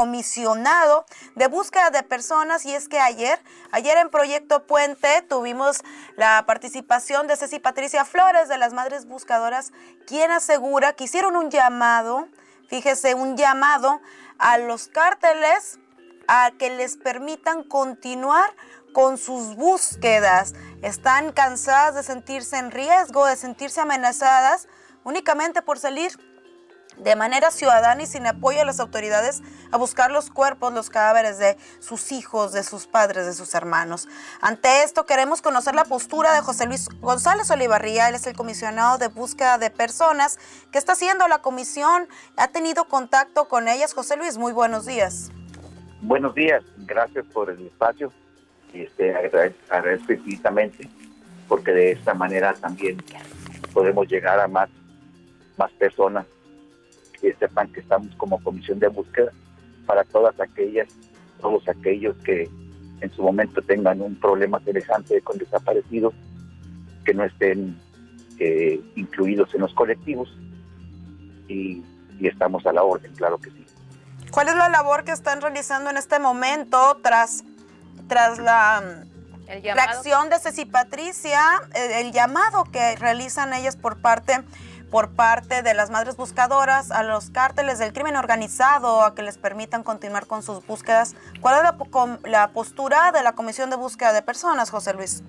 comisionado de búsqueda de personas y es que ayer, ayer en Proyecto Puente tuvimos la participación de Ceci Patricia Flores de las Madres Buscadoras, quien asegura que hicieron un llamado, fíjese, un llamado a los cárteles a que les permitan continuar con sus búsquedas. Están cansadas de sentirse en riesgo, de sentirse amenazadas únicamente por salir de manera ciudadana y sin apoyo de las autoridades a buscar los cuerpos, los cadáveres de sus hijos, de sus padres, de sus hermanos. Ante esto queremos conocer la postura de José Luis González Olivarría, él es el comisionado de búsqueda de personas. ¿Qué está haciendo la comisión? ¿Ha tenido contacto con ellas? José Luis, muy buenos días. Buenos días, gracias por el espacio este, agradezco infinitamente porque de esta manera también podemos llegar a más, más personas que sepan que estamos como comisión de búsqueda para todas aquellas, todos aquellos que en su momento tengan un problema semejante con desaparecidos, que no estén eh, incluidos en los colectivos y, estamos a la orden, claro que sí. ¿Cuál es la labor que están realizando en este momento tras, tras la reacción de Ceci Patricia, el, llamado que realizan ellas por parte por parte de las madres buscadoras a los cárteles del crimen organizado a que les permitan continuar con sus búsquedas. ¿Cuál es la, la postura de la Comisión de Búsqueda de Personas, José Luis?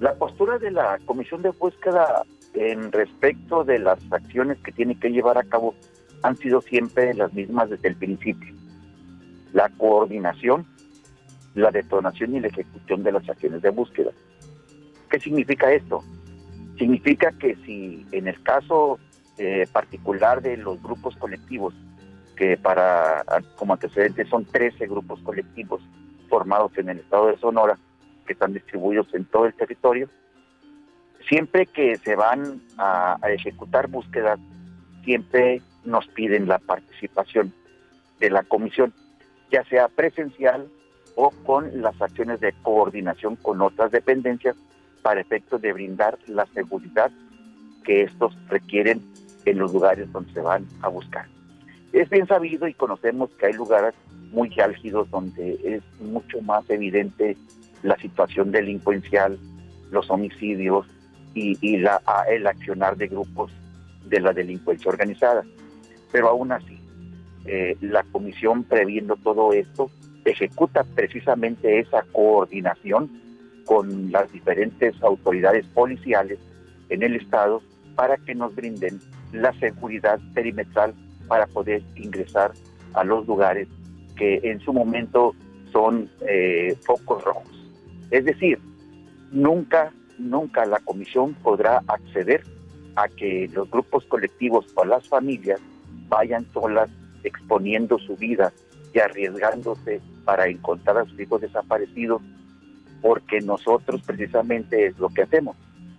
La postura de la Comisión de Búsqueda en respecto de las acciones que tiene que llevar a cabo han sido siempre las mismas desde el principio. La coordinación, la detonación y la ejecución de las acciones de búsqueda. ¿Qué significa esto? Significa que si en el caso eh, particular de los grupos colectivos, que para como antecedentes son 13 grupos colectivos formados en el estado de Sonora, que están distribuidos en todo el territorio, siempre que se van a, a ejecutar búsquedas, siempre nos piden la participación de la comisión, ya sea presencial o con las acciones de coordinación con otras dependencias para efectos de brindar la seguridad que estos requieren en los lugares donde se van a buscar. Es bien sabido y conocemos que hay lugares muy álgidos donde es mucho más evidente la situación delincuencial, los homicidios y, la, el accionar de grupos de la delincuencia organizada. Pero aún así, eh, la comisión previendo todo esto ejecuta precisamente esa coordinación con las diferentes autoridades policiales en el estado para que nos brinden la seguridad perimetral para poder ingresar a los lugares que en su momento son eh, focos rojos. Es decir, nunca, nunca la comisión podrá acceder a que los grupos colectivos o las familias vayan solas exponiendo su vida y arriesgándose para encontrar a sus hijos desaparecidos porque nosotros precisamente es lo que hacemos,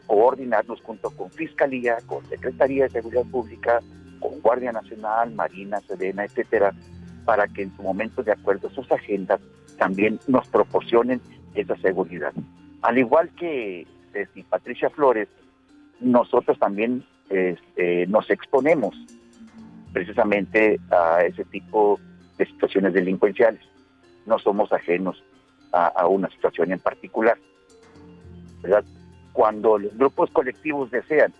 coordinarnos junto con Fiscalía, con Secretaría de Seguridad Pública, con Guardia Nacional, Marina, Sedena, etcétera, para que en su momento, de acuerdo a sus agendas, también nos proporcionen esa seguridad. Al igual que Ceci Patricia Flores, nosotros también este, nos exponemos precisamente a ese tipo de situaciones delincuenciales. No somos ajenos a, una situación en particular. Cuando los grupos colectivos desean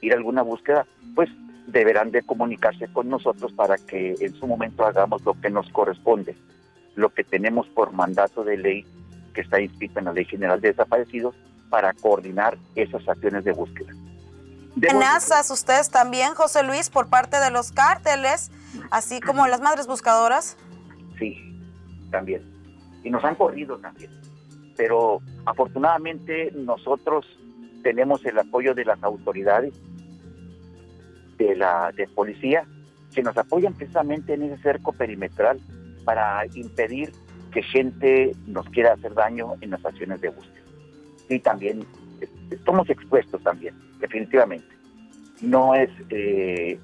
ir a alguna búsqueda, pues deberán de comunicarse con nosotros para que en su momento hagamos lo que nos corresponde, lo que tenemos por mandato de ley que está inscrito en la Ley General de Desaparecidos para coordinar esas acciones de búsqueda. ¿Amenazas ustedes también, José Luis, por parte de los cárteles, así como las madres buscadoras? Sí, también y nos han corrido también. Pero afortunadamente nosotros tenemos el apoyo de las autoridades, de la de policía, que nos apoyan precisamente en ese cerco perimetral para impedir que gente nos quiera hacer daño en las acciones de búsqueda. Y también estamos expuestos también, definitivamente. No es eh,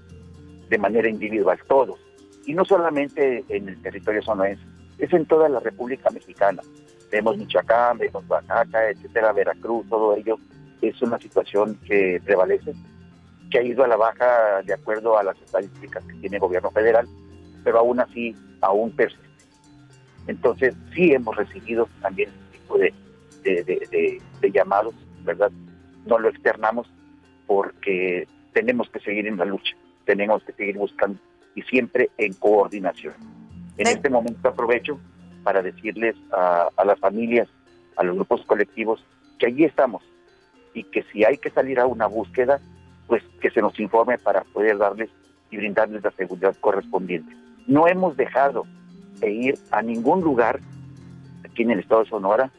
de manera individual, todos. Y no solamente en el territorio sonoense, es en toda la República Mexicana. Vemos Michoacán, vemos Oaxaca, etcétera, Veracruz, todo ello es una situación que prevalece, que ha ido a la baja de acuerdo a las estadísticas que tiene el gobierno federal, pero aún así aún persiste. Entonces, sí hemos recibido también este tipo de, de, llamados, ¿verdad? No lo externamos porque tenemos que seguir en la lucha, tenemos que seguir buscando y siempre en coordinación. En este momento aprovecho para decirles a, a, las familias, a los grupos colectivos, que allí estamos y que si hay que salir a una búsqueda, pues que se nos informe para poder darles y brindarles la seguridad correspondiente. No hemos dejado de ir a ningún lugar aquí en el estado de Sonora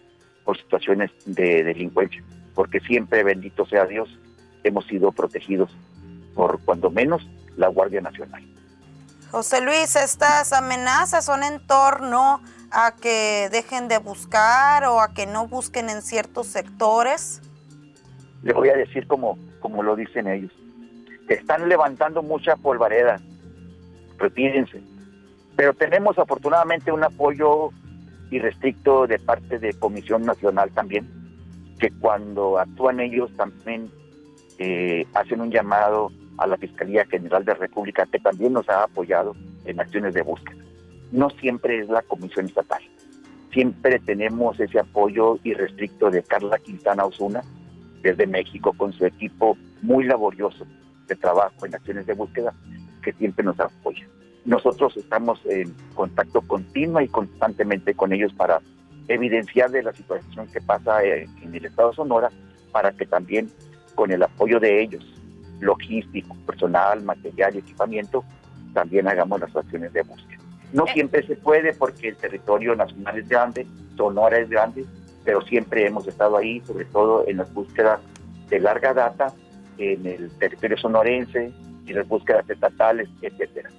por situaciones de delincuencia, porque siempre, bendito sea Dios, hemos sido protegidos por cuando menos la Guardia Nacional. José Luis, estas amenazas son en torno a que dejen de buscar o a que no busquen en ciertos sectores. Le voy a decir como, como lo dicen ellos. Están levantando mucha polvareda, retírense. Pero tenemos afortunadamente un apoyo irrestricto de parte de Comisión Nacional también, que cuando actúan ellos también eh, hacen un llamado a la Fiscalía General de República, que también nos ha apoyado en acciones de búsqueda. No siempre es la Comisión Estatal. Siempre tenemos ese apoyo irrestricto de Carla Quintana Osuna, desde México, con su equipo muy laborioso de trabajo en acciones de búsqueda, que siempre nos apoya. Nosotros estamos en contacto continuo y constantemente con ellos para evidenciar de la situación que pasa en el estado de Sonora, para que también con el apoyo de ellos logístico, personal, material y equipamiento, también hagamos las acciones de búsqueda. No eh. siempre se puede porque el territorio nacional es grande, Sonora es grande, pero siempre hemos estado ahí, sobre todo en las búsquedas de larga data, en el territorio sonorense, y las búsquedas estatales, etcétera.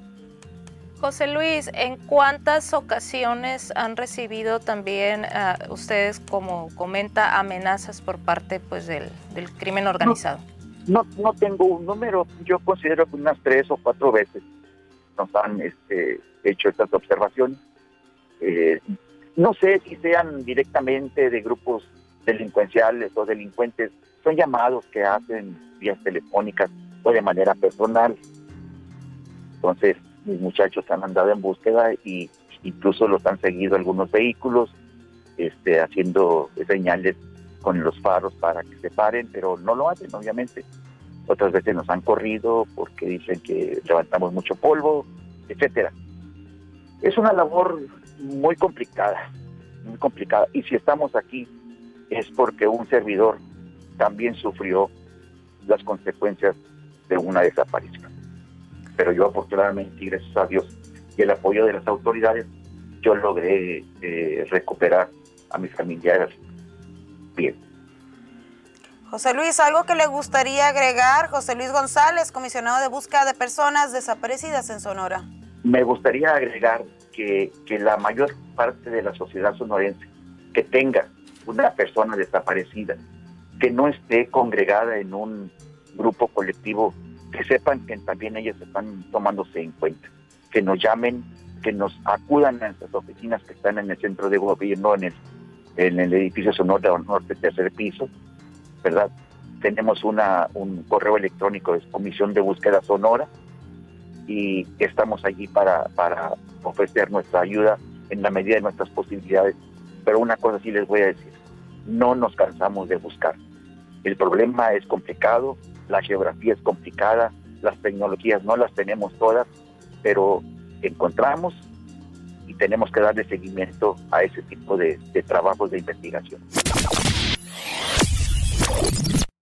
José Luis, ¿en cuántas ocasiones han recibido también uh, ustedes, como comenta, amenazas por parte pues, del, del crimen organizado? No, no tengo un número, yo considero que unas tres o cuatro veces nos han este, hecho estas observaciones. Eh, no sé si sean directamente de grupos delincuenciales o delincuentes, son llamados que hacen vías telefónicas o de manera personal. Entonces, mis muchachos han andado en búsqueda y incluso los han seguido algunos vehículos, este, haciendo señales con los faros para que se paren, pero no lo hacen, obviamente. Otras veces nos han corrido porque dicen que levantamos mucho polvo, etcétera. Es una labor muy complicada, muy complicada. Y si estamos aquí es porque un servidor también sufrió las consecuencias de una desaparición. Pero yo afortunadamente, gracias a Dios y el apoyo de las autoridades, yo logré eh, recuperar a mis familiares bien. José Luis, ¿algo que le gustaría agregar? José Luis González, comisionado de búsqueda de personas desaparecidas en Sonora. Me gustaría agregar que, que la mayor parte de la sociedad sonorense que tenga una persona desaparecida, que no esté congregada en un grupo colectivo, que sepan que también ellas están tomándose en cuenta, que nos llamen, que nos acudan a nuestras oficinas que están en el centro de gobierno, en el en el edificio Sonora Norte, tercer piso, ¿verdad? Tenemos una, un correo electrónico de Comisión de Búsqueda Sonora y estamos allí para, para ofrecer nuestra ayuda en la medida de nuestras posibilidades. Pero una cosa sí les voy a decir, no nos cansamos de buscar. El problema es complicado, la geografía es complicada, las tecnologías no las tenemos todas, pero encontramos y tenemos que darle seguimiento a ese tipo de, de trabajos de investigación.